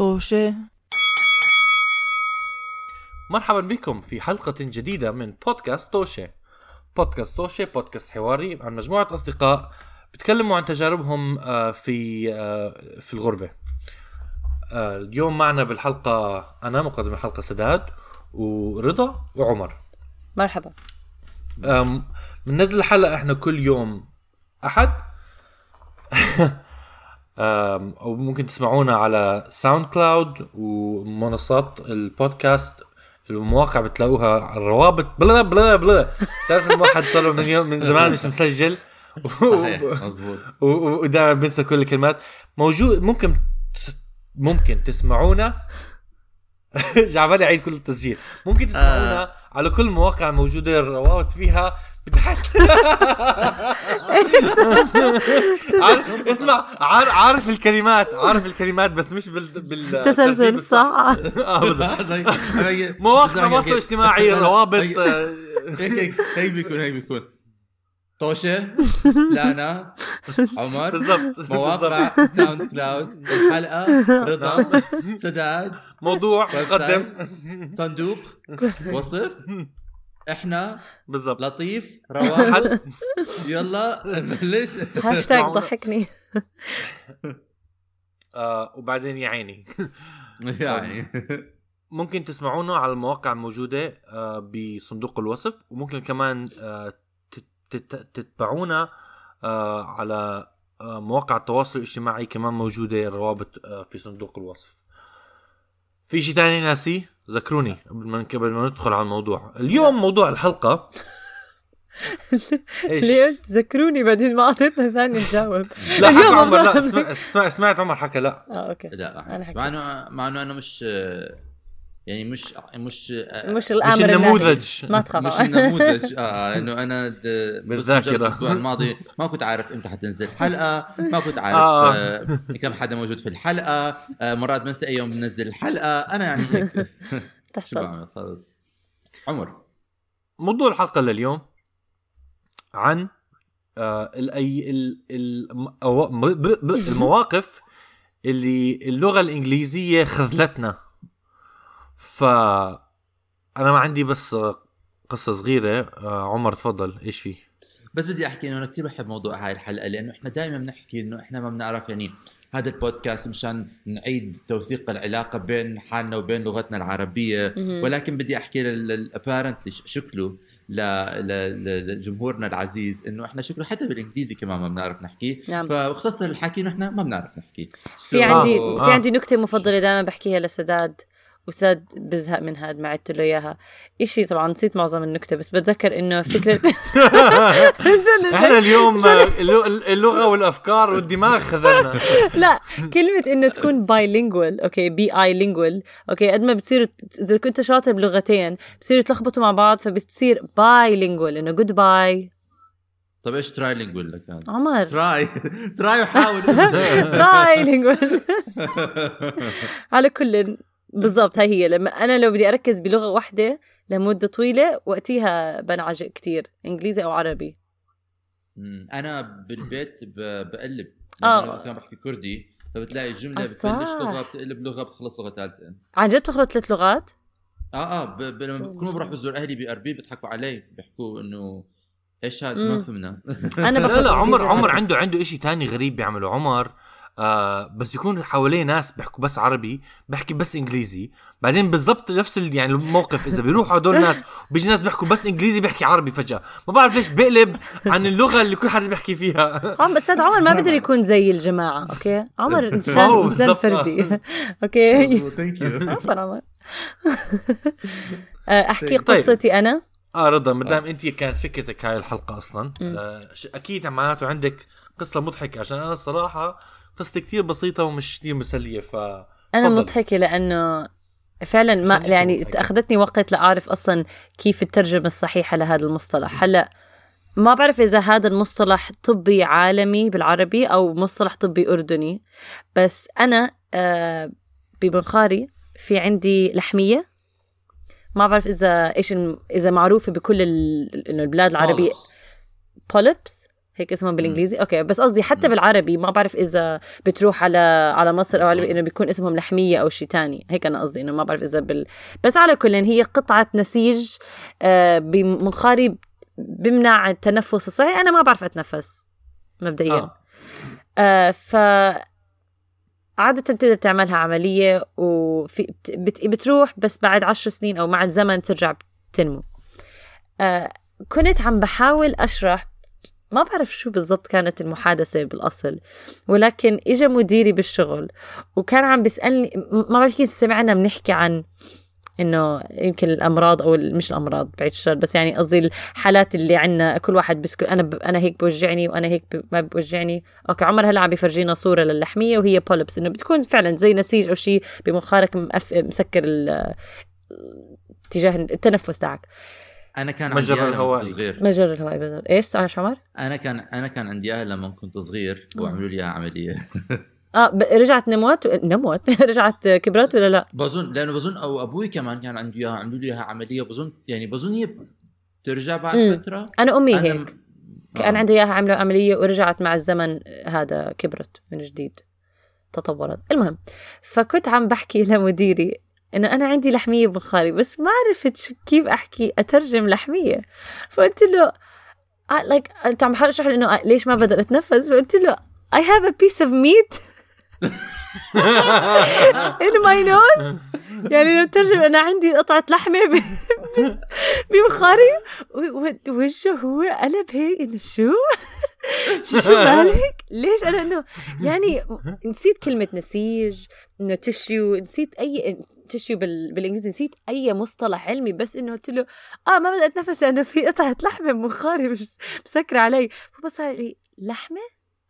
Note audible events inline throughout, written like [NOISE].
طوشة. مرحبا بكم في حلقة جديدة من بودكاست توشة بودكاست توشة بودكاست حواري عن مجموعة أصدقاء بيتكلموا عن تجاربهم آه، في آه، في الغربة. آه، اليوم معنا بالحلقة أنا مقدم الحلقة سداد ورضا وعمر. مرحبا. بننزل الحلقة إحنا كل يوم أحد. [LAUGHS] أم، أو ممكن تسمعونا على ساوند كلاود ومنصات البودكاست المواقع بتلاقوها. على الروابط blah blah blah تعرف الواحد صار له من يوم من زمان مش مسجل؟ صحيح مزبوط [LAUGHS] ودائما بنسى كل الكلمات. موجود ممكن ممكن تسمعونا. [LAUGHS] جعبالي عيد كل التسجيل. ممكن تسمعونا آه. على كل المواقع الموجودة الروابط فيها. بتحت [LAUGHS] عارف اسمع عارف, عارف الكلمات عارف الكلمات بس مش بال بال تسلسل صح. [LAUGHS] [LAUGHS] مواقع التواصل الاجتماعي هيك هيك هيك بيكون هيك بيكون. طوشة [LAUGHS] لانا عمر بالضبط مواقع ساوند كلاود الحلقة [LAUGHS] رضا سداد موضوع سايت، صندوق وصف إحنا بالضبط. لطيف رواح يلا بلش. هاشتاج ضحكني. آه وبعدين يا عيني. [LAUGHS] يعني ممكن تسمعونا على المواقع الموجودة آه، بصندوق الوصف وممكن كمان آه، تتبعونا آه، على آه، مواقع التواصل الاجتماعي كمان موجودة الروابط آه، في صندوق الوصف. في شيء تاني ناسي؟ ذكروني قبل ما قبل ما ندخل على الموضوع. اليوم موضوع الحلقة. [LAUGHS] إيش؟ ليه قلت ذكروني؟ بعدين ما أعطيتنا ثاني نجاوب. لا اليوم عمر. لا سمعت عمر حكى لا. آه أوكي. لا أنا حكيت. مع إنه مع إنه أنا مش يعني مش مش مش الأمر مش. النموذج. ما تخاف مش النموذج. آه إنه أنا. بس الأسبوع الماضي. ما كنت عارف إمتى حتنزل الحلقة. ما كنت [LAUGHS] عارف آه. آه. كم حدا موجود في الحلقة. آه مرات بنسى أي يوم بنزل الحلقة. أنا يعني هيك. [LAUGHS] شو تحصل. خلص عمر. موضوع الحلقة لليوم عن آه الأي ال ال أو- ب- ب- ب- المواقف اللي اللغة الإنجليزية خذلتنا. ف أنا ما عندي بس آه، قصة صغيرة. آه عمر تفضل. إيش في بس بدي أحكي إنه أنا كثير بحب موضوع هاي الحلقة لأنه إحنا دائما بنحكي إنه إحنا ما بنعرف يعني هذا البودكاست مشان نعيد توثيق العلاقة بين حالنا وبين لغتنا العربية. ولكن بدي أحكي للابارنتلي شكله ل- ل- ل- لجمهورنا العزيز إنه إحنا شكله حتى بالإنجليزي كمان ما بنعرف نحكي. نعم. فاختصر الحكي إنه إحنا ما بنعرف نحكي. في عندي آه. في عندي نكتة مفضلة دائما بحكيها لسداد. وساد بزهق منها ما عدت له إياها. إشي طبعا نسيت معظم النكتة بس بتذكر إنه فكرة [LAUGHS] إحنا. اليوم اللغ- اللغة والأفكار والدماغ خذلنا. [LAUGHS] لا كلمة إنه تكون bilingual okay bilingual okay قد ما بتصيروا إذا كنت شاطر بلغتين بتصيروا تلخبطوا مع بعض فبتصير bilingual إنه good bye طب إيش trilingual لك هذا؟ عمر. try try [LAUGHS] وحاول. bilingual على كل بالضبط هاي هي لما أنا لو بدي أركز بلغة واحدة لمدة طويلة وقتها بنعجق كتير إنجليزي أو عربي. أنا بالبيت بقلب آه. لأنه كان بحكي كردي فبتلاقي الجمله آه، بتبلش. لغة بتقلب لغة بتخلص لغة ثالثة عن جد تخلط ثلاث لغات آه آه ب... ب... لما بكون بروح بزور أهلي باربيل بيضحكوا علي بيحكوا إنه إيش هذا ما. فهمنا أنا لا لا عمر عمر. عنده عنده إشي تاني غريب بيعمله عمر آه بس يكون حواليه ناس بيحكوا بس عربي بحكي بس إنجليزي. بعدين بالضبط نفس ال- يعني الموقف إذا بيروحوا هدول [LAUGHS] الناس وبيجي ناس بيحكوا بس إنجليزي بيحكي عربي فجأة. ما بعرف ليش بقلب عن اللغة اللي كل حدا بيحكي فيها. [LAUGHS] عم بس هذا عمر ما بقدر يكون زي الجماعة okay؟ عمر [LAUGHS] انسان انسان بالضبط. فردي. okay؟ thank you عفوا عمر. آه، أحكي طيب. قصتي أنا. آه رضا ما دام أنت كانت فكرتك هاي الحلقة أصلا آه ش- أكيد معناته عندك قصة مضحكة عشان أنا الصراحة قصتي كتير بسيطة ومش كتير مسلية ف أنا. مضحكة لأنه فعلا ما يعني. أخذتني وقت لأعرف أصلا كيف الترجمة الصحيحة لهذا المصطلح هلأ ما بعرف إذا هذا المصطلح طبي عالمي بالعربي أو مصطلح طبي أردني بس أنا آه بمنخاري في عندي لحمية ما بعرف إذا إيش. إذا معروفة بكل. إنه البلاد العربية polyps هيك اسمهم بالإنجليزي؟ okay بس قصدي حتى بالعربي ما بعرف إذا بتروح على على مصر أو على إنه بيكون اسمهم لحمية أو شيء تاني. هيك أنا قصدي إنه ما بعرف إذا بال بس على كل هي قطعة نسيج آه بمنخاري بمنع التنفس. الصحي أنا ما بعرف أتنفس مبدئيا. آه. آه ف عادة تقدر تعملها عملية وفي بت بتروح بس بعد عشر سنين أو مع الزمن ترجع تنمو آه كنت عم بحاول أشرح ما بعرف شو بالضبط كانت المحادثة بالأصل ولكن إجا مديري بالشغل وكان عم بيسألني ما بعرف كيف سمعنا بنحكي عن إنه يمكن الأمراض أو مش الأمراض بعيد الشر بس يعني قصدي الحالات اللي عندنا كل واحد بيسكت أنا ب... أنا هيك بوجعني وأنا هيك ب... ما بوجعني أوكي عمر هلأ عم بيفرجينا صورة للحمية وهي polyps إنه بتكون فعلا زي نسيج أو شيء بمنخارك. مسكر ال... اتجاه التنفس تاعك أنا كان عندي مجرى الهواء صغير. مجرى الهواء بالضبط إيش عايش عمر؟ أنا كان أنا كان عندي اياها لما كنت صغير وعملوا لي اياها عملية. [LAUGHS] آه رجعت نموت؟ نموت؟ [LAUGHS] رجعت كبرت ولا لا؟ بظن لأنه بظن أو أبوي كمان كان عنده إياها عملوا لي إياها عملية بظن يعني بظن هي بترجع بعد مم. فترة. أنا أمي أنا هيك. كان آه. عندها إياها عملوا عملية ورجعت مع الزمن هذا كبرت من جديد. تطورت. المهم فكنت عم بحكي [LAUGHS] لمديري. إنه أنا عندي لحمية بخاري بس ما عرفت كيف أحكي أترجم لحمية. فقلت له لايك like, أنت عم بحاول أشرح إنه ليش ما بقدر اتنفس فقلت له I have a piece of meat [LAUGHS] in my nose. يعني لو ترجم أنا عندي قطعة لحمة ببخاري وجهه هو قلب هيك إنه شو؟ شو [LAUGHS] مالك؟ ليش؟ أنا إنه يعني نسيت كلمة نسيج إنه tissue نسيت أي tissue بال... بالإنجليزي نسيت أي مصطلح علمي بس إنه قلت له آه ما بدي أتنفس لأنه في قطعة [LAUGHS] لحمة بمنخاري مش مسكرة علي. فبص لي لحمة؟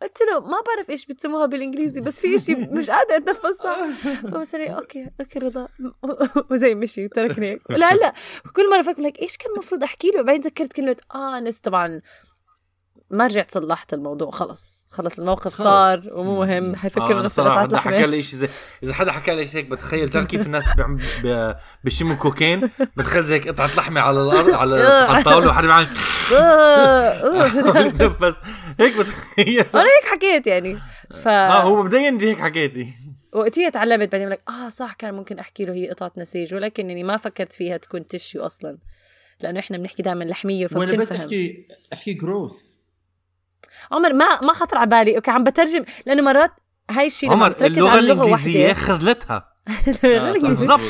قلت له ما بعرف إيش بتسموها بالإنجليزي بس في شيء مش قادرة اتنفس صح لي أوكي أوكي رضا. [LAUGHS] وزي مشي تركني لا لا. كل مرة فكر لك إيش كان المفروض أحكي له؟ بعدين ذكرت كلمة آه tissue طبعا ما رجعت صلحت الموضوع خلص. خلص الموقف خلص. صار ومو مهم حيفكر آه نفسه حدا حكى لي شيء زي إذا حدا حكى لي شيء بتخيل تعرف كيف الناس بيشموا كوكين بتخيل زي قطعة لحمة على الأرض على [LAUGHS] على الطاولة وحدا معك [LAUGHS] [LAUGHS] بس هيك بتخيل. أنا هيك حكيت يعني. ف آه هو مبدئيا انت هيك حكيتي. وقتها تعلمت بعدين لك آه صح كان ممكن أحكي له هي قطعة نسيج ولكن يعني ما فكرت فيها تكون تشيو أصلا. لأنه إحنا بنحكي دائما لحمية وأنا بس احكي أحكي growth عمر ما ما خطر على بالي. أوكي عم بترجم لأنه مرات هاي الشيء عمر اللغة الإنجليزية [LAUGHS] خذلتها. آه، بالضبط.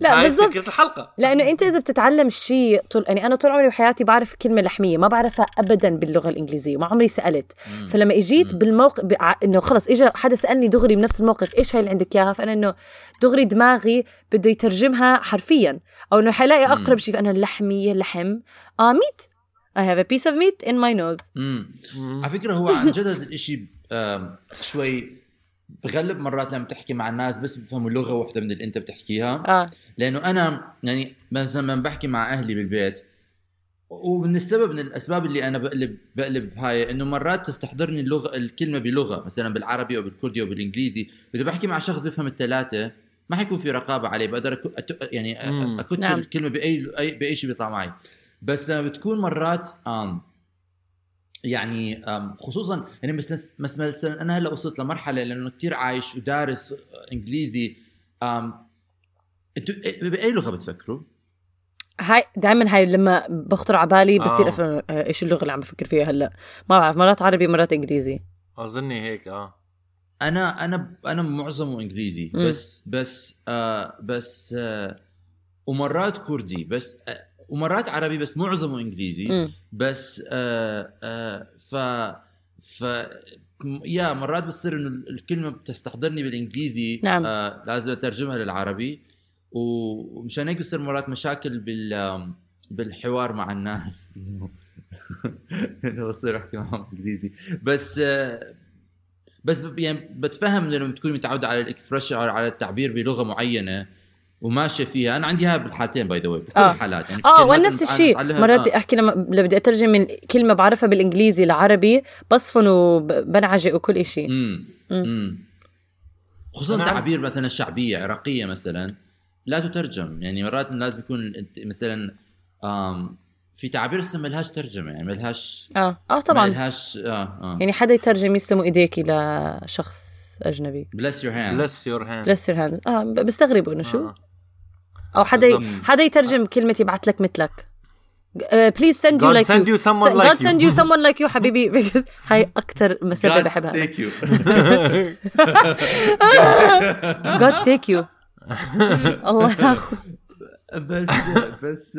لا بالضبط. فكرة الحلقة. لأنه أنت إذا بتتعلم شيء طول يعني أنا طول عمري بحياتي بعرف كلمة لحمية ما بعرفها ابدا باللغة الإنجليزية وما عمري سألت. فلما إجيت. بالموقف ب... إنه خلص اجى حدا سألني دغري بنفس الموقف إيش هاي اللي عندك إياها؟ فأنا إنه دغري دماغي بده يترجمها حرفيا. أو إنه حيلاقي أقرب شيء فأنا اللحميه لحم آه ميت. I have a piece of meat in my nose مم. على فكرة هو عن جد هذا الشيء شوي بغلب مرات لما تحكي مع الناس بس بفهموا لغة واحدة من اللي أنت بتحكيها آه. لأنه أنا يعني مثلا لما بحكي مع أهلي بالبيت ومن السبب من الأسباب اللي أنا بقلب بقلب هاي إنه مرات تستحضرني اللغة الكلمة بلغة مثلا بالعربي أو بالكردي أو بالإنجليزي إذا بحكي مع شخص بيفهم الثلاثه ما حيكون في رقابة عليه بقدر أكت... يعني اكتب نعم. الكلمة بأي بأي شيء بيطلع معي بس بتكون مرات آم يعني خصوصا يعني بس مثلا أنا هلأ وصلت لمرحلة لأنه كثير عايش ودارس إنجليزي أنتوا بأي لغة بتفكروا؟ هاي دائما هاي لما بخطر على بالي بصير آه. أفهم إيش اللغة اللي عم بفكر فيها هلأ ما بعرف مرات عربي مرات إنجليزي أظني هيك آه أنا أنا أنا معظمه إنجليزي. بس بس آه بس آه ومرات كردي بس آه ومرات عربي بس معظمه إنجليزي م. بس آه آه ف ف يا مرات بتصير إنه الكلمة بتستحضرني بالإنجليزي نعم. آه لازم أترجمها للعربي ومشان هيك بصير مرات مشاكل بال بالحوار مع الناس [LAUGHS] إنه بصير أحكي معهم إنجليزي بس آه بس يعني بتفهم لما تكون متعود على ال expression على التعبير بلغة معينة وماشيه فيها. أنا عندي اياها بالحالتين by the way بكل آه. الحالات. يعني آه وأنا نفس الشيء. مرات آه. أحكي لما بدي أترجم من كلمة بعرفها بالإنجليزي لعربي بصفن وبنعجق وكل شيء امم خصوصا تعابير مثلا شعبيه عراقية مثلا لا تترجم. يعني مرات لازم يكون مثلا في تعابير لسه ملهاش ترجمة يعني ملهاش آه. آه طبعا. ملهاش آه آه. يعني حدا يترجم يسلموا إيديكي لشخص أجنبي. Bless your hands bless your hand bless your hands آه بستغربوا إنه شو؟ آه. أو حدا. حدا يترجم كلمة يبعث لك مثلك. please send you God like send you. someone like God send you. you someone like you حبيبي [LAUGHS] because هاي أكثر مسبه بحبها. أنا. thank you. [LAUGHS] God take you. [LAUGHS] الله ياخذ بس بس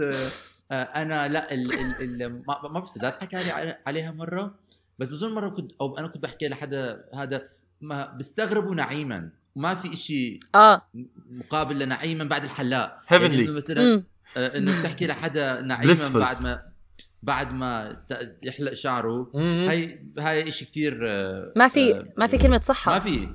آه، أنا لا ال ال ال ما سداد حكى لي عليها مرة. بس بظن مرة كنت أو أنا كنت بحكي لحدا هذا ما بيستغربوا نعيما. ما في إشي آه. مقابل لنعيما بعد الحلاق. Heavenly. يعني مثلا. آه، إنه بتحكي لحدا نعيما. بعد ما بعد ما ت- يحلق شعره. هاي هاي شيء كثير ما في ما في كلمة صحة. ما في.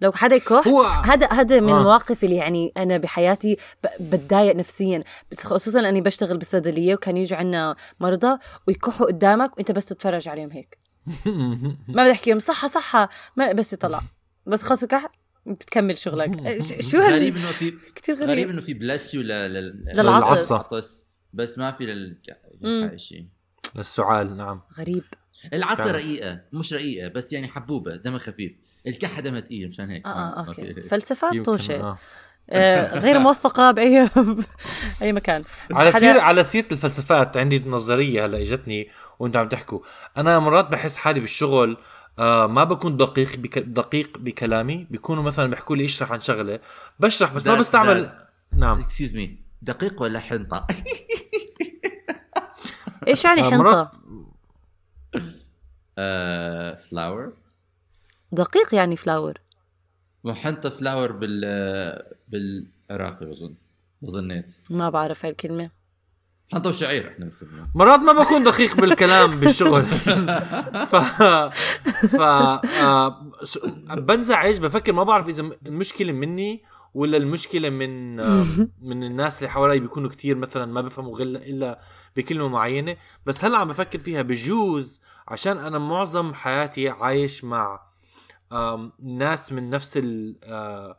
لو حدا يكح هو هذا هذا من آه. المواقف اللي يعني أنا بحياتي ب- بتضايق نفسيا. بس خصوصا أني بشتغل بالصيدلية وكان يجي عنا مرضى ويكحوا قدامك وأنت بس تتفرج عليهم هيك. [LAUGHS] ما بدي أحكيهم. صحة صحة. ما بس يطلع. بس خلص كح بتكمل شغلك. شو غريب هال إنه في كثير غريب. غريب إنه في بلس للعطس. للعطس. بس ما في لل. هاي شيء. للسعال نعم. غريب. العطسة فعلا. رقيقة مش رقيقة بس يعني حبوبة دمها خفيف. الكحة دمها تقيل مشان هيك. آه آه ما أوكي. في- فلسفات طوشة. آه. آه غير موثقة باي [LAUGHS] اي مكان. على حدا- سير على سيرة الفلسفات عندي نظرية هلا إجتني وانت عم تحكوا. أنا مرات بحس حالي بالشغل آه ما بكون دقيق بك دقيق بكلامي. بيكونوا مثلا بيحكوا لي اشرح عن شغلة. بشرح بس ما بستعمل ده- نعم. excuse me دقيق ولا حنطة؟ [LAUGHS] إيش يعني آه، حنطة؟ مرات- آه، flour دقيق يعني flour وحنطة flour بال بالعراقي بظن بظنيت ما بعرف هاي الكلمة حنطه وشعير إحنا بنسميها مرات ما بكون دقيق بالكلام بالشغل. [LAUGHS] ف ف آه، بنزعج بفكر ما بعرف إذا المشكلة مني ولا المشكلة من آه، من الناس اللي حوالي بيكونوا كتير مثلا ما بفهموا إلا بكلمة معينة. بس هلأ عم بفكر فيها بجوز عشان أنا معظم حياتي عايش مع ناس من نفس ال آه،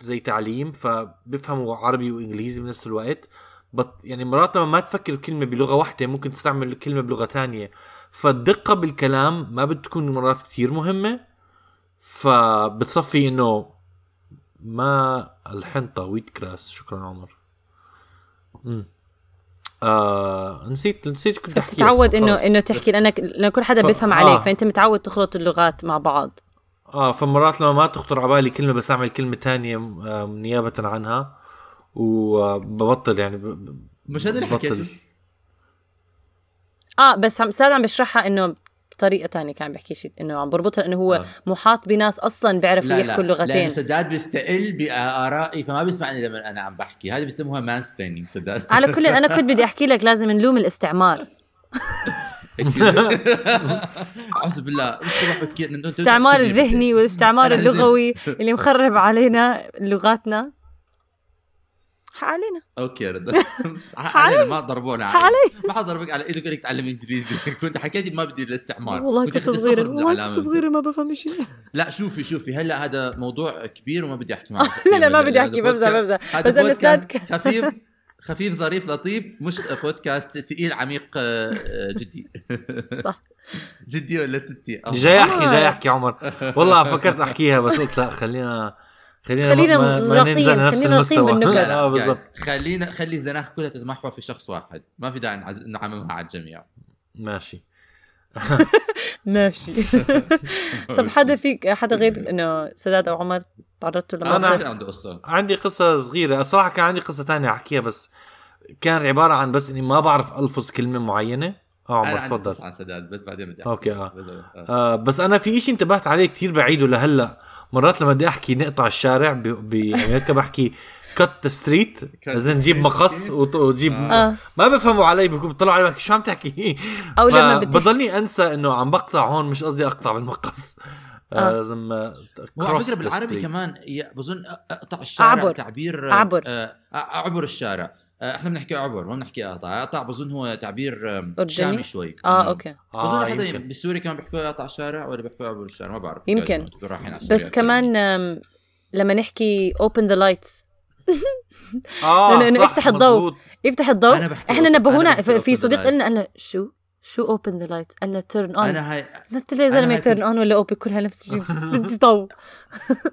زي تعليم فبيفهموا عربي وإنجليزي بنفس الوقت. بط يعني مرات لما ما تفكر كلمة بلغة واحدة ممكن تستعمل الكلمة بلغة تانية فالدقة بالكلام ما بتكون مرات كتير مهمة فبتصفي إنه ما الحنطة ويت كراس شكرا عمر. مم. آه نسيت نسيت كنت أحكي تتعود إنه إنه تحكي لانك لأنه كل حدا ف- بيفهم آه. عليك فأنت متعود تخلط اللغات مع بعض. آه فمرات لما ما تخطر على بالي كلمة بستعمل كلمة تانية آه نيابة عنها. وببطل يعني ب- مش هذا اللي. حكيته؟ آه بس عم ساد عم بشرحها إنه بطريقة تانية كان بحكي شيء إنه عم بربطها إنه هو آه. محاط بناس أصلا بيعرفوا لا يحكوا لا اللغتين. لأنه سداد بيستقل بآرائي فما بيسمعني لما أنا عم بحكي. هذه بيسموها mansplaining سداد. على كل أنا كنت بدي أحكي لك لازم نلوم الاستعمار. [LAUGHS] أعوذ بالله. الاستعمار الذهني والاستعمار اللغوي اللي مخرب علينا لغاتنا. حق علينا أوكي رد [LAUGHS] علينا ما ضربونا علي. ما حضربك على إيدك قلت تعلم إنجليزي. [LAUGHS] كنت حكيتي ما بدي الاستعمار. والله كنت صغيرة. والله. كنت صغيرة ما بفهم شيء [LAUGHS] لا شوفي شوفي. هلأ هذا موضوع كبير وما بدي أحكي معك. لا لا ما بدي هذا احكي بمزح بمزح بس أنا ك- خفيف خفيف ظريف لطيف مش بودكاست تقيل عميق آه، جدي. صح. جدي ولا ستي. جاي أحكي. جاي أحكي عمر. والله فكرت أحكيها بس قلت لا خلينا خلينا خلينا ما, ما ننزل راقيين المستوى. [LAUGHS] آه بالضبط. خلينا خلي الزناخ كلها تتمحور في شخص واحد. ما في داعي نعممها على الجميع. ماشي. [LAUGHS] ماشي. [LAUGHS] طب حدا فيك حدا غير إنه سداد أو عمر تعرضتوا أنا لموقف عنده قصة. عندي قصة صغيرة. الصراحة كان عندي قصة تانية أحكيها بس كان عبارة عن بس إني ما بعرف ألفظ كلمة معينة. آه عمر تفضل عن سداد بس بعدين بدي. أوكي آه بس- آه. آه بس أنا في إشي انتبهت عليه كتير بعيده لهلا مرات لما بدي أحكي نقطع الشارع ب- بامريكا بحكي cut street لازم نجيب street. مقص وط- وتجيب آه. ما بفهموا علي بكون بيطلعوا علي بحكي شو عم تحكي [LAUGHS] أو لما بدي- بضلني أنسى إنه عم بقطع هون مش قصدي أقطع بالمقص آه. آه. لازم آه، على cross فكرة the بالعربي. كمان بظن أقطع الشارع أعبر. تعبير أعبر. آه، أعبر الشارع آه، إحنا بنحكي اعبر ما بنحكي اقطع اقطع بظن هو تعبير؟ شامي شوي. آه مم. أوكي. بظن آه حدا بالسوري كمان بيحكوا اقطع الشارع ولا بيحكوا اعبر الشارع؟ ما بعرف. يمكن. بس كمان لما نحكي open the lights. [LAUGHS] آه لأنه صح، افتح الضوء. يفتح الضوء. أنا بحكي إحنا نبهونا في- صديق lights. قلنا قال شو؟ شو open the light قال له turn on أنا هاي قلت له يا زلمه turn on ولا open كلها نفس الشيء؟ [LAUGHS] بدي ضوء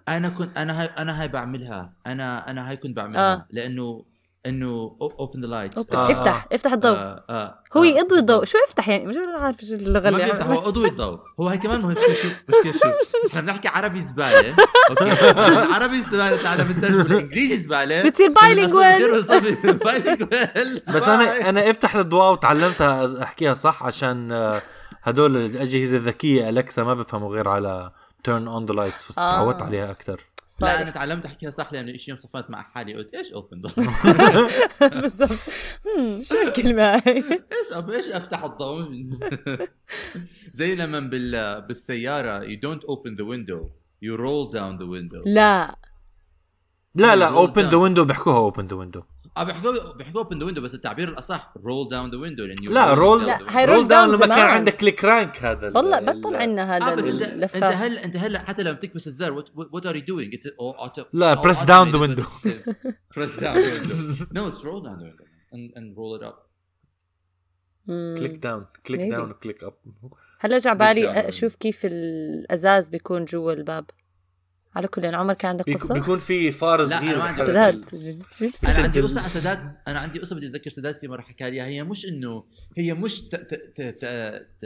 أنا كنت أنا هاي أنا هاي بعملها. أنا أنا هاي كنت بعملها. آه. لأنه إنه open the lights Open. افتح افتح الضوء. آه آه هو آه. يضوي الضوء. شو افتح يعني؟ مش عارف شو اللغة ما اللي بيفتح هو اضوي الضوء. هو هي كمان مهم شو مشكلة شو. إحنا بنحكي عربي زبالة. أوكي؟ العربي زبالة تعال بنترجم الانجليزي زبالة. بتصير bilingual. bilingual [LAUGHS] بس أنا أنا افتح الضوء وتعلمتها أحكيها صح عشان آه، هدول الأجهزة الذكية الكسا ما بفهموا غير على turn on the lights فتعودت آه. عليها أكثر لا أنا تعلمت أحكيها صح لأنه شيء يوم صفنت مع حالي قلت إيش open [LAUGHS] بالضبط. هم، شو الكلمة هاي؟ [LAUGHS] إيش أب... إيش أفتح الضوء؟ [LAUGHS] زي لما بال... بالسيارة you don't open the window you roll down the window. لا. لا لا open the. window بيحكوها open the window بيحكوا بيحكوا open the window بس التعبير الأصح roll down the window لأن you لا roll roll لا،. هاي roll رول down down لما كان. عندك الكرانك هذا ال- والله ال- بطل عندنا هذا آه بس انت هلا أنت هلا حتى لما تكبس الزر what, what are you doing it's all auto لا، all press down the automated, window. but it's- [LAUGHS] press down the window no it's roll down the window and, and roll it up مم. click down click. down و click up هلا جا. بالي أشوف كيف الأزاز بيكون جوا الباب على كل يعني عمر كان عندك قصة؟ بيكون في فار لا، صغير عندي بحرك سداد. أنا عندي قصه على سداد أنا عندي قصة بدي اتذكر سداد في مرة حكى لي اياها هي مش إنه هي مش ت... ت... ت... ت... ت...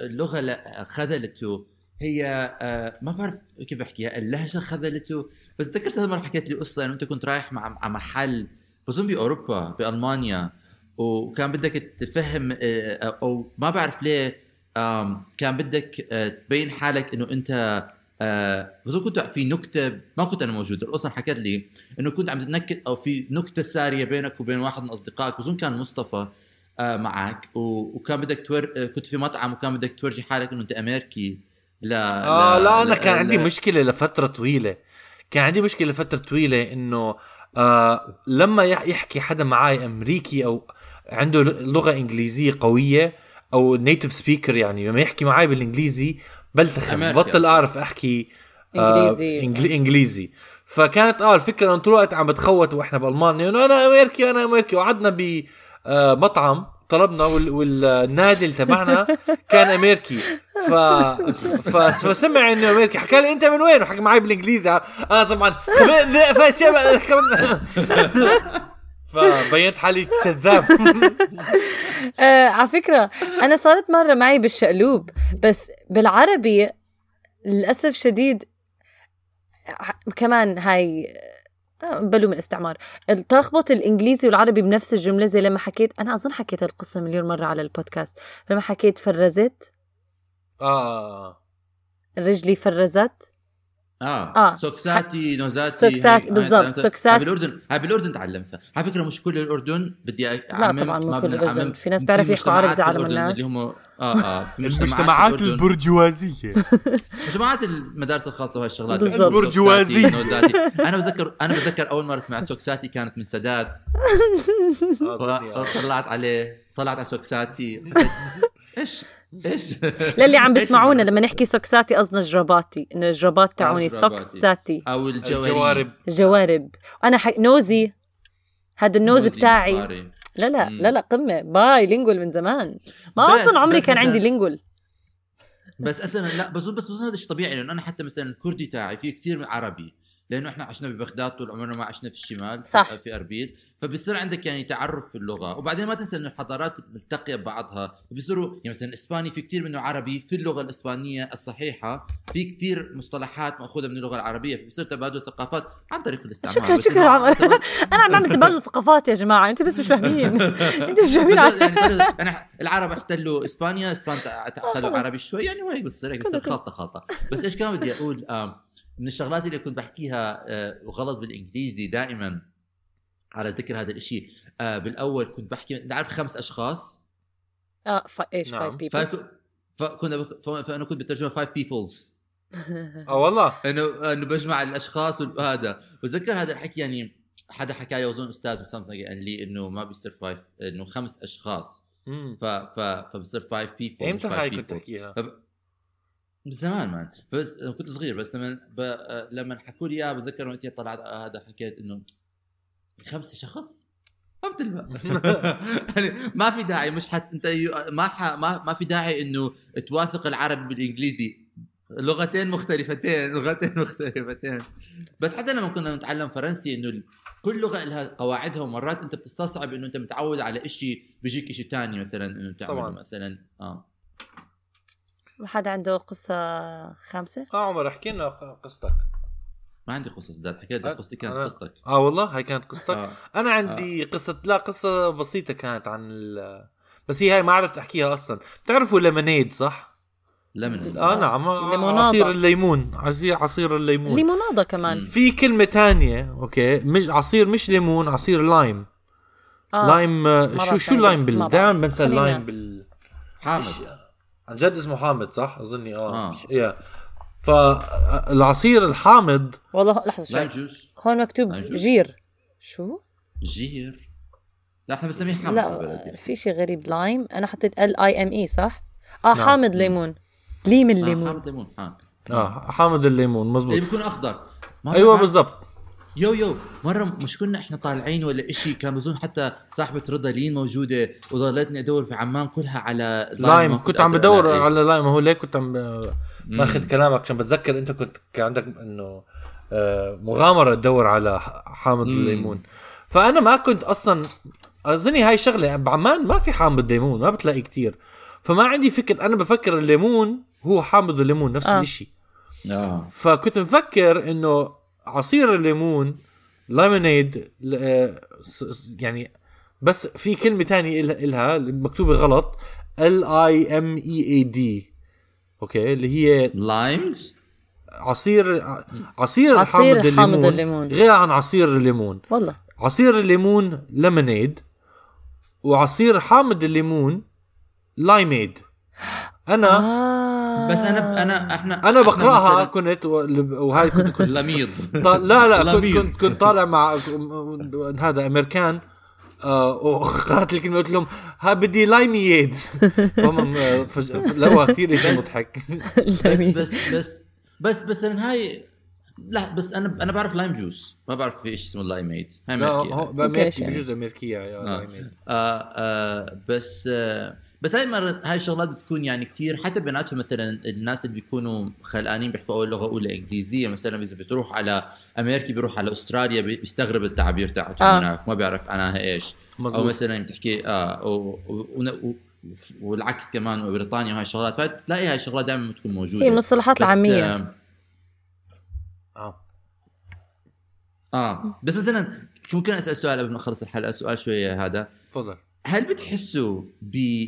اللغة لا خذلته. هي آه ما بعرف كيف أحكيها. اللهجة خذلته. بس تذكرت هذا مره حكيت لي قصة. انه انت كنت رايح مع مع محل بظن بأوروبا بألمانيا. وكان بدك تفهم آه، أو ما بعرف ليه كان بدك آه، تبين حالك إنه أنت آه، بظن كنت في نكتة ما كنت أنا موجود القصة حكت لي إنه كنت عم تنكت أو في نكتة سارية بينك وبين واحد من أصدقائك بظن كان مصطفى آه، معك وكان بدك تور... آه، كنت في مطعم وكان بدك تورجي حالك إنه أنت أمريكي لا آه لا أنا كان لا- عندي مشكلة لفترة طويلة كان عندي مشكلة لفترة طويلة إنه آه لما يح- يحكي حدا معي أمريكي أو عنده لغة إنجليزية قوية أو نيتف سبيكر يعني لما يحكي معي بالإنجليزي بلتخم بطل. أعرف أحكي إنجليزي. آه إنجلي إنجليزي. فكانت آه الفكرة إنه طول الوقت عم بتخوت وإحنا بألمانيا إنه أنا أمريكي أنا أمريكي. وقعدنا بمطعم طلبنا وال... والنادي اللي تبعنا كان أمريكي. ف... ف... فسمع إنه أمريكي. حكى لي أنت من وين؟ وحكى معي بالإنجليزي. أنا طبعا. [LAUGHS] [LAUGHS] فبينت حالي كذاب. [LAUGHS] آه على فكرة أنا صارت مرة معي بالشقلوب بس بالعربي للأسف شديد كمان هاي آه، بلو من الاستعمار. تلخبط الإنجليزي والعربي بنفس الجملة زي لما حكيت أنا أظن حكيت القصة مليون مرة على البودكاست. لما حكيت فرزت آه. رجلي فرزت. آه, آه. socks اتي nose اتي socks ات- هاي- بالضبط، هاي تعلمتها. socks ات. هاي بالاردن هاي بالاردن تعلمتها على فكرة مش كل الأردن بدي أعمم طبعاً مو ما كل. أعمم. في ناس بيعرف يحكوا عربي زي عالم الناس. اللي هم آه آه في المجتمعات. البرجوازية مجتمعات المدارس الخاصة وهي الشغلات بالضبط. socks اتي،. nose اتي. أنا بتذكر أنا بتذكر أول مرة سمعت socks اتي كانت من سداد [LAUGHS] طلعت عليه طلعت على socks اتي [LAUGHS] إيش إيش؟ للي عم بيسمعونا؟ لما نحكي socks اتي قصدنا جراباتي إنه الجرابات تاعوني جراباتي. socks اتي أو الجوارب. الجوارب. جوارب أنا ح... nose ي. هذا ال nose بتاعي. مصاري. لا لا. لا لا قمة. bilingual من زمان. ما بس- اظن عمري بس كان عندي lingual. بس أصلا لا بظن بس بظن هذا الشيء طبيعي لأنه أنا حتى مثلا الكردي تاعي فيه كتير من عربي. لأنه إحنا عشنا ببغداد طول عمرنا ما عشنا في الشمال صح. في أربيل. فبصير عندك يعني تعرف في اللغة. وبعدين ما تنسى إنه الحضارات ملتقية ببعضها. فبصيروا يعني مثلا الاسباني في كتير منه عربي في اللغة الإسبانية الصحيحة. في كتير مصطلحات مأخوذة من اللغة العربية. فبصير تبادل ثقافات عن طريق الاستعمار شكرا شكرا. عمر [LAUGHS] أنا عم بعمل [LAUGHS] تبادل ثقافات يا جماعة. أنتوا بس مش فاهمين. [LAUGHS] أنتوا مش فاهمين. يعني العرب احتلوا إسبانيا إسبان اخذوا خلص. عربي شوي يعني وهي بتصير هيك خلطة خلطة. بس إيش كان بدي أقول؟ من الشغلات اللي كنت بحكيها آه، وغلط بالإنجليزي دائما على ذكر هذا الإشي. آه، بالأول كنت بحكي انت عارف خمس أشخاص؟ آه ف... إيش نعم. five people فك- فكنا فأنا كنت بترجمها five peoples آه والله. إنه إنه بجمع الأشخاص وهذا بتذكر هذا الحكي يعني حدا حكى لي أظن أستاذ قال لي إنه ما بيصير five إنه خمس أشخاص. ف ف فبصير five people إمتى هاي كنت تحكيها؟ زمان مان بس كنت صغير بس لما ب... لما حكوا لي اياها بتذكر وقتها طلعت هذا حكيت إنه خمسة شخص ما بتلبق [LAUGHS] يعني ما في داعي مش حت أنت يو- ما ح... ما ما في داعي إنه توافق العربي بالإنجليزي. لغتين مختلفتين لغتين مختلفتين. بس حتى لما كنا نتعلم فرنسي إنه كل لغة لها قواعدها ومرات أنت بتستصعب إنه أنت متعود على إشي بيجيك إشي تاني مثلا إنه تعمله طبعاً. مثلا. آه. حد عنده قصة خامسة؟ آه عمر احكي لنا قصتك. ما عندي قصص سداد حكيت لك قصتي كانت أنا- قصتك. آه والله هاي كانت قصتك؟ آه. أنا عندي قصة لا قصة بسيطة كانت عن ال... بس هي هاي ما عرفت أحكيها أصلا. بتعرفوا lemonade صح؟ لمن آه نعم ليموناضة. عصير الليمون عصير عصير الليمون. ليموناضة كمان. في كلمة تانية okay مش عصير مش ليمون عصير lime آه. لايم آه، ما شو شو ما بال. دائما بنسى اللايم بال حامد عن جد اسمه حامد صح؟ أظني آه, آه. يا فالعصير الحامض والله لحظة لايم شوي جوس هون مكتوب. جير. شو؟ جير. لا إحنا بنسميه حامد في لا في شيء غريب. لايم أنا حطيت ال اي ام اي صح؟ آه نعم. حامض ليمون. ليم آه الليمون. حامد ليمون آه. آه حامض الليمون اللي مزبوط بيكون أخضر. أيوه بالضبط. يو يو مرة مش كنا إحنا طالعين ولا إشي كان بظن حتى صاحبة رضا لين موجودة وضلتني أدور في عمان كلها على lime. كنت عم بدور ألاقي. على lime هو ليه كنت عم ماخذ كلامك؟ عشان بتذكر أنت كنت كان عندك إنه آه، مغامرة تدور على حامض مم. الليمون. فأنا ما كنت أصلا أظني هاي شغلة بعمان ما في حامض ليمون ما بتلاقي كتير. فما عندي فكر أنا بفكر الليمون هو حامض الليمون نفس آه. الشيء آه. فكنت مفكر إنه عصير الليمون lemonade ل- آه، يعني بس في كلمة تانية إل- إلها مكتوبة غلط L I M E A D okay اللي هي limes عصير عصير, عصير حامض الليمون, حامض الليمون. غير عن عصير الليمون. والله. عصير الليمون lemonade وعصير حامض الليمون limeade أنا آه. بس أنا أنا إحنا أنا إحنا بقرأها كنت وهاي كنت [LAUGHS] كنت لميض. لا لا كنت. كنت كنت طالع مع هذا أمريكان آه وقرأت الكلمة قلت لهم ها بدي limeade [LAUGHS] آه، لقوها كثير شيء بس- مضحك. [LAUGHS] بس بس بس بس بس أنا هاي لا بس أنا أنا بعرف lime juice. ما بعرف في شيء اسمه limeade هاي شيء. بجوز أمريكية يا آه. limeade آه آه بس آه بس هاي مرة هاي الشغلات بتكون يعني كتير. حتى بيناتهم مثلا الناس اللي بيكونوا خلقانين بيحكوا أول لغة أولى إنجليزية. مثلا إذا بتروح على أمريكي بيروح على أستراليا بي- بيستغرب التعابير تاعتهم آه. هناك. ما بيعرف عنها إيش. أو مزبوط مثلا بتحكي آه و و و والعكس كمان وبريطانيا وهاي الشغلات. فتلاقي هاي الشغلات دائما بتكون موجودة. هي المصطلحات بس، العامية. آه آه. آه. بس مثلا ممكن أسأل سؤال قبل ما أخلص الحلقة؟ سؤال شوية هذا. تفضل. هل بتحسوا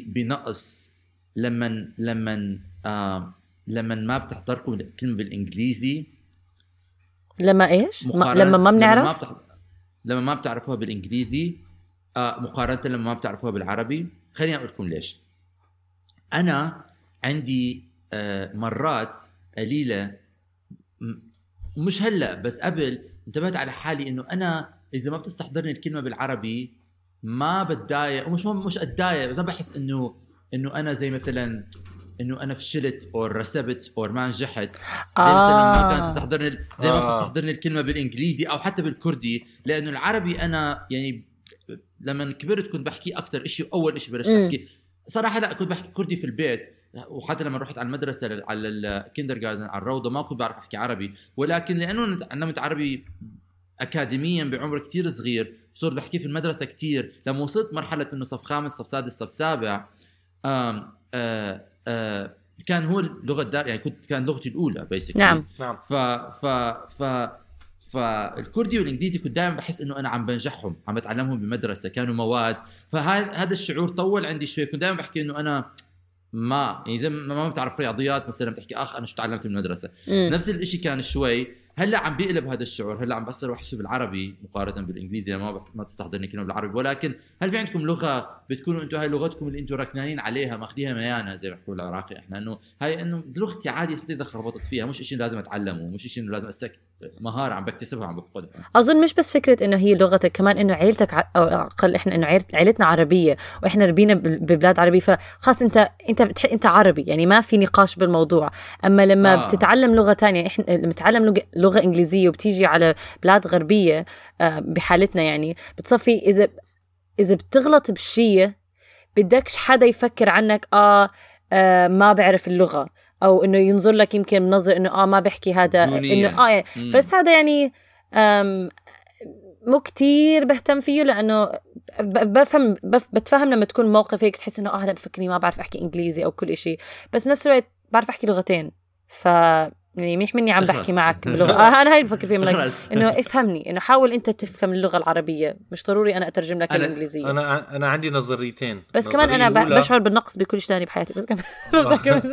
بنقص لما لما آه لما ما بتحضركم الكلمة بالإنجليزي لما إيش؟ ما مقارنة- لما ما لما بنعرف. لما ما بتعرفوها بالإنجليزي آه مقارنة لما ما بتعرفوها بالعربي خليني أقول لكم ليش أنا عندي آه مرات قليلة مش هلأ بس قبل انتبهت على حالي إنه أنا إذا ما بتستحضرني الكلمة بالعربي ما بتضايق ومش مش أتضايق بس ما بحس انه إنه أنا زي مثلا إنه أنا فشلت أو رسبت أو ما نجحت زي مثلا ما آه. كانت تستحضرني زي ما آه. بتستحضرني الكلمة بالإنجليزي أو حتى بالكردي لأنه العربي أنا يعني لما كبرت كنت بحكي أكثر شيء أول شيء بلشت. أحكي صراحة لا كنت بحكي كردي في البيت وحتى لما رحت على المدرسة على الكندر جاردن على الروضة ما كنت بعرف أحكي عربي ولكن لأنه علمت عربي اكاديميا بعمر كتير صغير صرت بحكي في المدرسة كتير. لما وصلت مرحلة إنه صف خامس صف سادس صف سابع آم آه آه كان هو اللغة الدار يعني كنت كان لغتي الأولى بيسكلي نعم. نعم. ف ف ف فالكردي والإنجليزي كنت دائما بحس إنه أنا عم بنجحهم عم بتعلمهم بمدرسه كانوا مواد. فهذا الشعور طول عندي شوي. كنت دائما بحكي إنه أنا ما يعني زي ما ما بتعرف رياضيات مثلا بتحكي آخ أنا شو تعلمت بالمدرسة. نفس الشيء كان شوي. هلا عم بيقلب هذا الشعور هلا عم بصير واحسه بالعربي مقارنة بالإنجليزي أنا ما ما تستحضرني كلمه بالعربي ولكن هل في عندكم لغة بتكونوا أنتم هاي لغتكم اللي أنتم ركنانين عليها ماخذيها ميانا زي ما بيحكوا بالعراقي إحنا إنه هاي إنه لغتي عادي حتى إذا خربطت فيها مش شيء لازم أتعلمه مش شيء لازم أستك... مهارة عم بكتسبها وعم بفقدها أظن مش بس فكرة إنه هي لغتك كمان إنه عيلتك ع- أو أقل إحنا إنه عيلت- عيلتنا عربية وإحنا ربينا ببلاد عربية فخلاص انت أنت بتح... أنت عربي يعني ما في نقاش بالموضوع أما لما آه. آه. بتتعلم لغة تانية إحنا لما تتعلم لغه, لغة إنجليزية وبتيجي على بلاد غربية آه، بحالتنا يعني بتصفي اذا إذا بتغلط بشيء بدكش حدا يفكر عنك آه, آه ما بعرف اللغة أو إنه ينظر لك يمكن بنظر إنه آه ما بحكي هذا. إنه آه يعني. بس هذا يعني مو كتير بهتم فيه لأنه بفهم بف بتفهم لما تكون موقف هيك تحس إنه آه هذا بفكرني ما بعرف أحكي إنجليزي أو كل إشي بس بنفس الوقت بعرف أحكي لغتين ف يعني منيح مني عم. بحكي معك [LAUGHS] بلغه آه أنا هاي اللي بفكر فيها. إنه افهمني إنه حاول أنت تفهم اللغة العربية. مش ضروري أنا أترجم لك أنا- الإنجليزية. أنا أنا عندي نظريتين. بس كمان أنا الأولى- بشعر بالنقص بكل شيء ثاني بحياتي. بس كمان [LAUGHS] بس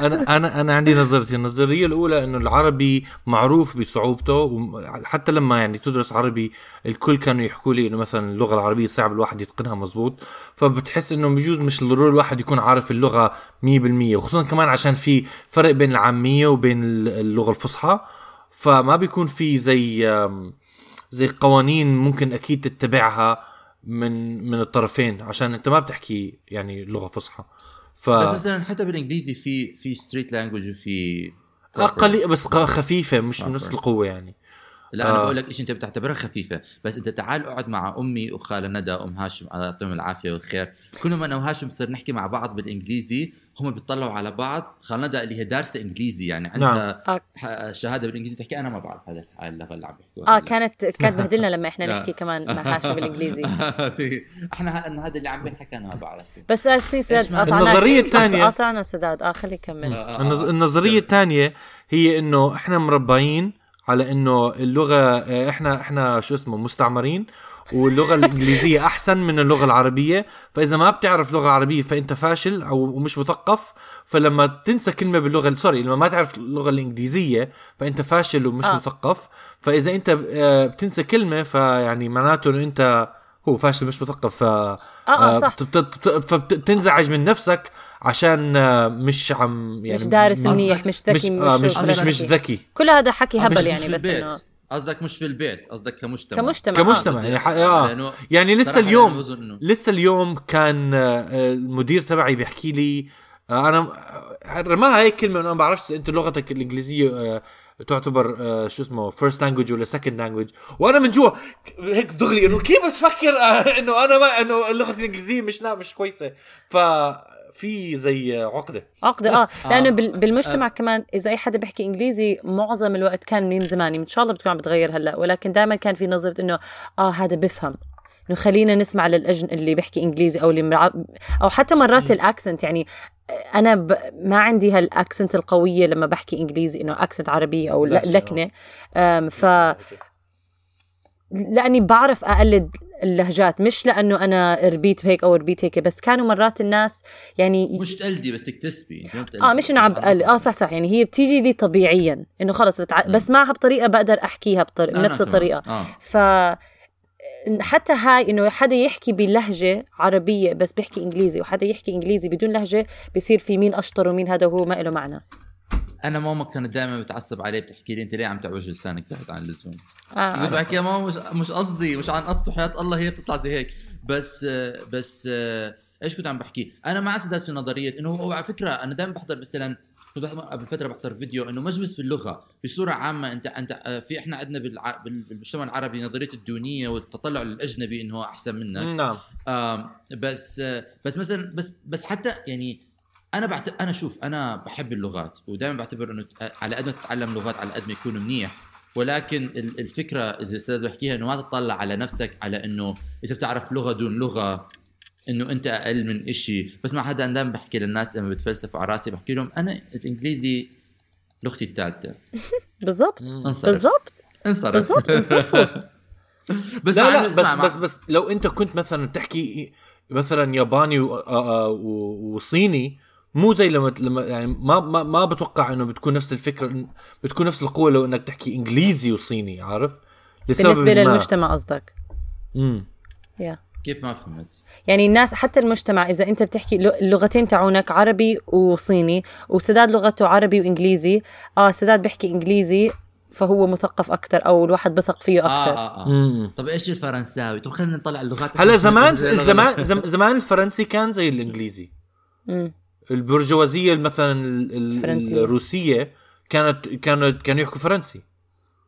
أنا أنا أنا عندي نظرتين. النظرية الأولى إنه العربي معروف بصعوبته وحتى لما يعني تدرس عربي الكل كانوا يحكوا لي إنه مثلا اللغة العربية صعب الواحد يتقنها مزبوط فبتحس إنه بجوز مش ضروري الواحد يكون عارف اللغة 100% وخصوصا كمان عشان في فرق بين العامية وبين اللغة الفصحى فما بيكون في زي زي قوانين ممكن أكيد تتبعها من من الطرفين عشان أنت ما بتحكي يعني لغة فصحى. ف بس مثلا حتى بالإنجليزي في في street language وفي أقل بس خفيفة مش proper. بنفس القوة يعني. لا أنا آه. بقول لك شيء أنت بتعتبرها خفيفة. بس أنت تعال اقعد مع أمي وخالة ندى ام هاشم الله يعطيهم العافية والخير. كل ما أنا وهاشم بصير نحكي مع بعض بالإنجليزي هم بيطلعوا على بعض. خاله ندى اللي هي دارسه إنجليزي. يعني عندها آه. ح- شهادة بالإنجليزي تحكي. أنا ما بعرف هذا اللغة اللي عم بيحكوها. آه كانت كانت بهدلنا [LAUGHS] لما إحنا لا. نحكي كمان مع هاشم بالإنجليزي. [LAUGHS] في- إحنا هذا اللي عم بنحكي أنا ما بعرف. بس آه، سي سداد. النظرية الثانية- قاطعنا سداد. آه خليه يكمل. النظ... النظرية الثانية هي إنه إحنا مربيين على إنه اللغة آه، إحنا إحنا شو اسمه مستعمرين. واللغة الإنجليزية أحسن من اللغة العربية فإذا ما بتعرف لغة عربية فأنت فاشل أو مش مثقف فلما تنسى كلمة باللغة سوري لما ما تعرف اللغة الإنجليزية فأنت فاشل ومش آه. آه. مثقف فإذا أنت آه، بتنسى كلمة فيعني معناته إنه أنت هو فاشل مش مثقف ف آه آه صح بت- بت- بت- فبتنزعج من نفسك عشان آه، مش عم يعني مش دارس منيح مش ذكي مش آه مش مش, مش. ذكي كل هذا حكي هبل مش يعني بس. إنه قصدك مش في البيت قصدك كمجتمع كمجتمع كمجتمع آه. يعني, ح- آه. لأنه يعني لسه اليوم إنه- لسه اليوم كان آه، المدير تبعي بيحكي لي آه، أنا رماها هيك كلمة أنا ما بعرفش انت لغتك الإنجليزية تعتبر شو اسمه first language ولا second language وأنا من جوا هيك دغري إنه كيف بتفكر آه، إنه أنا ما إنه اللغة الإنجليزية مش لا مش كويسة ففي زي عقدة. عقدة آه. [LAUGHS] لأنه آه. بال- بالمجتمع كمان إذا أي حدا بيحكي إنجليزي معظم الوقت كان من زمان إن شاء الله بتكون عم بتغير هلأ. ولكن دائما كان في نظرة إنه آه هذا بفهم. إنه خلينا نسمع للأجن اللي بيحكي إنجليزي أو اللي مرع... أو حتى مرات الأكسنت. يعني أنا ب... ما عندي هالأكسنت القوية لما بحكي إنجليزي إنه أكسنت عربية أو آه. لكنة. ف لأني بعرف أقلد اللهجات مش لأنه أنا ربيت هيك أو ربيت هيك بس كانوا مرات الناس يعني مش تقلدي بس تكتسبي. آه مش إنه عم بقلد آه صح صح يعني هي بتيجي لي طبيعيا إنه خلص بتع... بس معها بطريقة بقدر أحكيها بطر... أنا بنفس كمان. الطريقة. آه. ف حتى هاي إنه حدا يحكي بلهجه عربية بس بيحكي إنجليزي وحدا يحكي إنجليزي بدون لهجة بصير في مين أشطر ومين هذا وهو ما له معنى. أنا ماما كانت دائما بتعصب علي بتحكي لي أنت ليه عم تعوج لسانك زائد عن اللزوم؟ آه. كنت بحكي يا ماما مش مش قصدي مش عن قصد حياة الله هي بتطلع زي هيك. بس بس إيش كنت عم بحكي؟ أنا مع سداد في نظرية إنه هو على فكرة أنا دائما بحضر مثلا كنت قبل فترة بحضر فيديو إنه مش بس باللغة بصورة عامة أنت أنت في إحنا عندنا بالع... بالمجتمع العربي نظرية الدونيه والتطلع للاجنبي إنه هو أحسن منك. نعم. بس بس مثلا بس بس حتى يعني أنا بعت... أنا شوف أنا بحب اللغات ودائما بعتبر إنه على قد ما تتعلم لغات على قد ما يكون منيح ولكن ال- الفكرة إذا أستاذ بحكيها إنه ما تطلع على نفسك على إنه إذا بتعرف لغة دون لغة إنه أنت أقل من إشي. بس مع حدا دائما بحكي للناس لما بتفلسفوا على راسي بحكي لهم أنا الإنجليزي لغتي الثالثة. [LAUGHS] بالضبط. بالضبط. انصرف. بالضبط. انصرفوا. [LAUGHS] بس لا لا بس بس بس لو أنت كنت مثلا تحكي مثلا ياباني و- آه، آه، و- وصيني مو زي لما لما يعني ما ما ما بتوقع إنه بتكون نفس الفكرة بتكون نفس القوة لو إنك تحكي إنجليزي وصيني عارف؟ لسبب بالنسبة ما. للمجتمع قصدك؟ امم يا كيف ما فهمت؟ يعني الناس حتى المجتمع إذا أنت بتحكي لغ- اللغتين تاعونك عربي وصيني وسداد لغته عربي وإنجليزي آه سداد بيحكي إنجليزي فهو مثقف أكثر أو الواحد بثق فيه آه أكثر آه آه. مم. طب إيش الفرنساوي؟ طب خلينا نطلع اللغات. هلا [LAUGHS] زمان زمان زم- زمان الفرنسي كان زي الإنجليزي. مم. البرجوازية مثلا. الروسية كانت كانت كانوا يحكوا فرنسي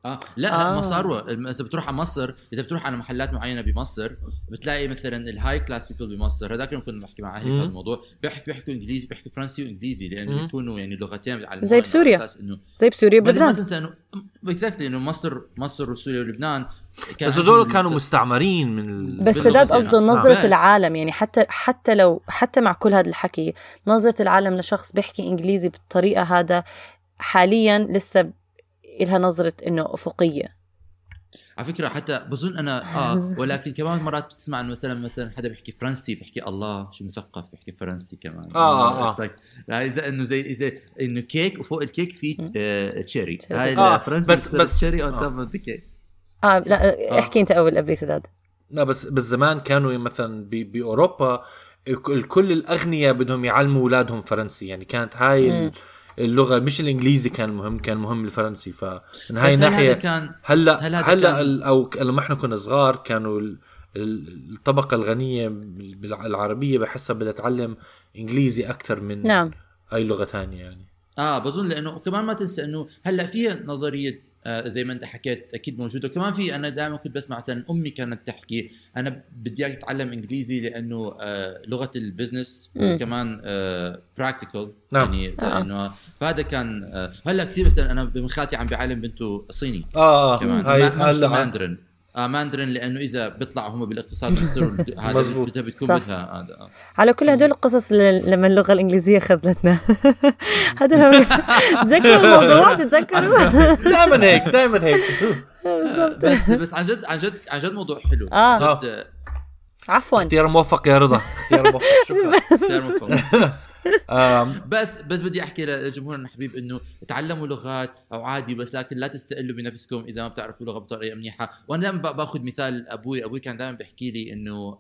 آه لا آه. ما صاروا الم- إذا بتروح على مصر إذا بتروح على محلات معينة بمصر بتلاقي مثلا ال high class people بمصر هذاك اليوم كنا بحكي مع أهلي في. هذا الموضوع بيحكوا بيحكوا إنجليزي بيحكوا فرنسي وإنجليزي لأنه مم. بيكونوا يعني لغتين بيتعلموها زي إنه بسوريا. على إنه زي بسوريا بعدين ما تنسى إنه exactly إنه مصر مصر وسوريا ولبنان كان بس هدول كانوا مستعمرين من ال... بس سداد يعني. قصده آه. نظرة بس. العالم يعني حتى حتى لو حتى مع كل هذا الحكي نظرة العالم لشخص بيحكي إنجليزي بالطريقة هذا حاليا لسه إلها نظرة إنه أفقية. على فكرة حتى بظن أنا آه [LAUGHS] ولكن كمان مرات بتسمع إنه مثلا مثلا حدا بيحكي فرنسي بيحكي الله شو مثقف بيحكي فرنسي كمان. آه، آه. It's like- لا، إذا إنه زي زي إنه كيك وفوق الكيك في آه تشيري هاي آه، الفرنسي بس- بس- cherry on آه. top of the cake آه لا احكي أنت أول قبل سداد. لا بس بالزمان كانوا مثلا ب- بأوروبا ال- كل الأغنياء بدهم يعلموا أولادهم فرنسي. يعني كانت هاي اللغة مش الإنجليزي كان مهم كان مهم الفرنسي. فمن هاي بس هل هذا الناحيه كان هلا هل هلأ ال- أو لما إحنا كنا صغار كانوا ال- ال- الطبقة الغنية بال- بالع- العربية بحسها بدها تعلم إنجليزي أكثر من نعم. أي لغة ثانية يعني. آه بظن لأنه كمان ما تنسى إنه هلأ فيها نظرية زي ما انت حكيت أكيد موجوده وكمان في أنا دائما كنت بسمع مثلا أمي كانت تحكي أنا بدي إياك تتعلم إنجليزي لأنه آه لغة ال business مم. وكمان آه practical نعم. يعني آه. إنه فهذا كان آه هلأ كثير مثلا أنا ابن خالتي عم بيعلم بنته صيني آه كمان هاي هلأ ماندرين آه ماندرين لأنه إذا بيطلعوا هم بالاقتصاد بيصيروا هذا. بدها بتكون. بدها هذا آه. على كل هدول القصص لما اللغة الإنجليزية خذلتنا [LAUGHS] هذا [LAUGHS] تذكروا الموضوع تتذكروا [LAUGHS] دائما هيك دائما هيك بس بس عن جد عن جد عن جد موضوع حلو آه. جد آه، عفوا اختيار موفق يا رضا اختيار موفق شكرا اختيار مفهوم. بس بس بدي أحكي لجمهورنا الحبيب إنه تعلموا لغات أو عادي بس لكن لا تستقلوا بنفسكم إذا ما بتعرفوا لغة بطريقة منيحة. وأنا دائما باخذ مثال أبوي أبوي كان دائما بيحكي لي إنه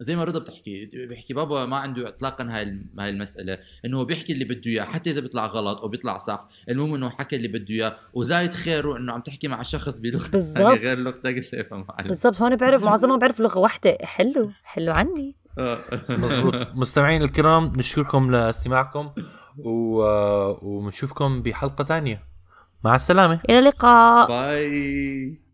زي ما رضا بتحكي بيحكي بابا ما عنده اطلاقا هاي هاي المسألة. إنه هو بيحكي اللي بده إياه حتى إذا بيطلع غلط أو بيطلع صح. المهم إنه حكى اللي بده إياه. وزايد خيره إنه عم تحكي مع شخص بلغة غير لغتك شايفها معلم. بالضبط. هون بعرف معظمهم بعرف لغة واحدة. حلو حلو عني. مزبوط مستمعين الكرام نشكركم لاستماعكم و... وبنشوفكم بحلقة ثانية. مع السلامة. إلى اللقاء. باي.